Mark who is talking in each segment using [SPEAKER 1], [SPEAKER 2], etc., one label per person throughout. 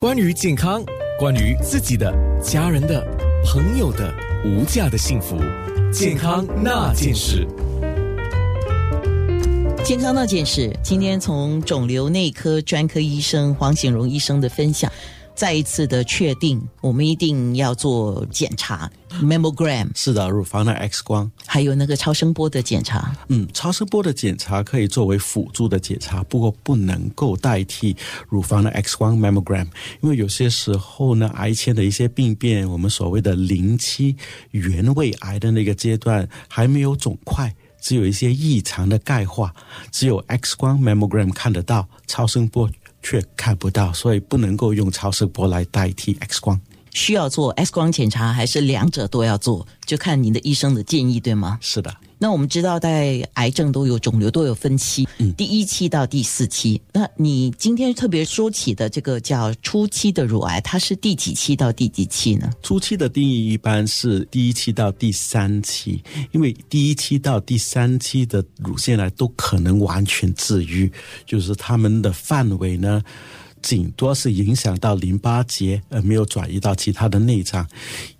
[SPEAKER 1] 关于健康，关于自己的、家人的、朋友的无价的幸福，健康那件事。
[SPEAKER 2] 健康那件事，今天从肿瘤内科专科医生黄显荣医生的分享。再一次的确定，我们一定要做检查，mammogram
[SPEAKER 3] 是的，乳房的 X 光，
[SPEAKER 2] 还有那个超声波的检查。
[SPEAKER 3] 嗯，超声波的检查可以作为辅助的检查，不过不能够代替乳房的 X 光 mammogram，因为有些时候呢，癌前的一些病变，我们所谓的零期原位癌的那个阶段还没有肿块，只有一些异常的钙化，只有 X 光 mammogram 看得到，超声波。却看不到，所以不能够用超声波来代替 X 光。
[SPEAKER 2] 需要做 X 光检查，还是两者都要做？就看您的医生的建议，对吗？
[SPEAKER 3] 是的。
[SPEAKER 2] 那我们知道，在癌症都有肿瘤都有分期，嗯第一期到第四期。那你今天特别说起的这个叫初期的乳癌，它是第几期到第几期呢？
[SPEAKER 3] 初期的定义一般是第一期到第三期，因为第一期到第三期的乳腺癌都可能完全治愈，就是它们的范围呢。顶多是影响到淋巴结，而没有转移到其他的内脏。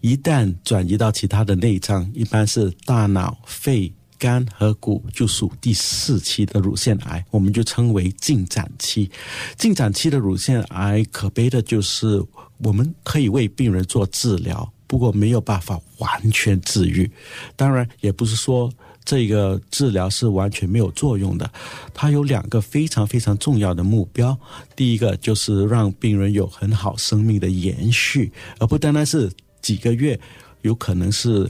[SPEAKER 3] 一旦转移到其他的内脏，一般是大脑、肺、肝和骨，就属第四期的乳腺癌，我们就称为进展期。进展期的乳腺癌可悲的就是，我们可以为病人做治疗，不过没有办法完全治愈。当然，也不是说。这个治疗是完全没有作用的，它有两个非常非常重要的目标。第一个就是让病人有很好生命的延续，而不单单是几个月，有可能是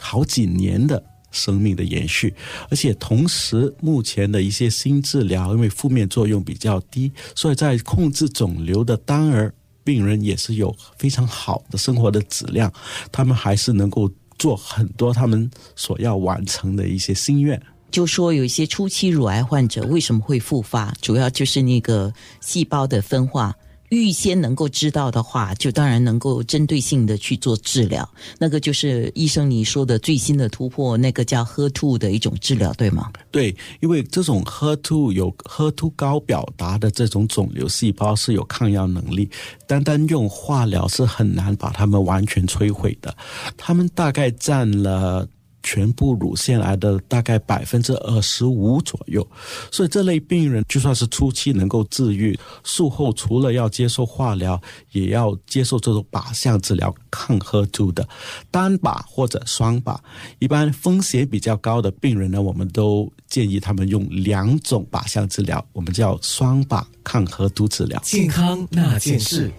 [SPEAKER 3] 好几年的生命的延续。而且同时，目前的一些新治疗，因为负面作用比较低，所以在控制肿瘤的当儿，病人也是有非常好的生活的质量，他们还是能够。做很多他们所要完成的一些心愿，
[SPEAKER 2] 就说有一些初期乳癌患者为什么会复发，主要就是那个细胞的分化。预先能够知道的话，就当然能够针对性的去做治疗。那个就是医生你说的最新的突破，那个叫 h e r 的一种治疗，对吗？
[SPEAKER 3] 对，因为这种 h e r 有 h e r 高表达的这种肿瘤细胞是有抗药能力，单单用化疗是很难把它们完全摧毁的。他们大概占了。全部乳腺癌的大概百分之二十五左右，所以这类病人就算是初期能够治愈，术后除了要接受化疗，也要接受这种靶向治疗抗 h e 的单靶或者双靶。一般风险比较高的病人呢，我们都建议他们用两种靶向治疗，我们叫双靶抗 h e 治疗。
[SPEAKER 1] 健康那件事。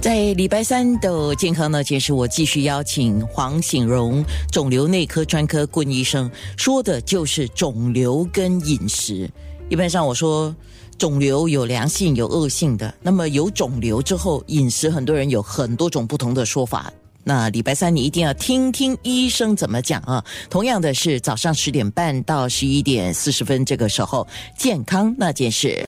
[SPEAKER 2] 在礼拜三的健康那件事，我继续邀请黄醒荣肿瘤内科专科顾医生，说的就是肿瘤跟饮食。一般上我说肿瘤有良性有恶性的，那么有肿瘤之后饮食，很多人有很多种不同的说法。那礼拜三你一定要听听医生怎么讲啊！同样的是早上十点半到十一点四十分这个时候，健康那件事。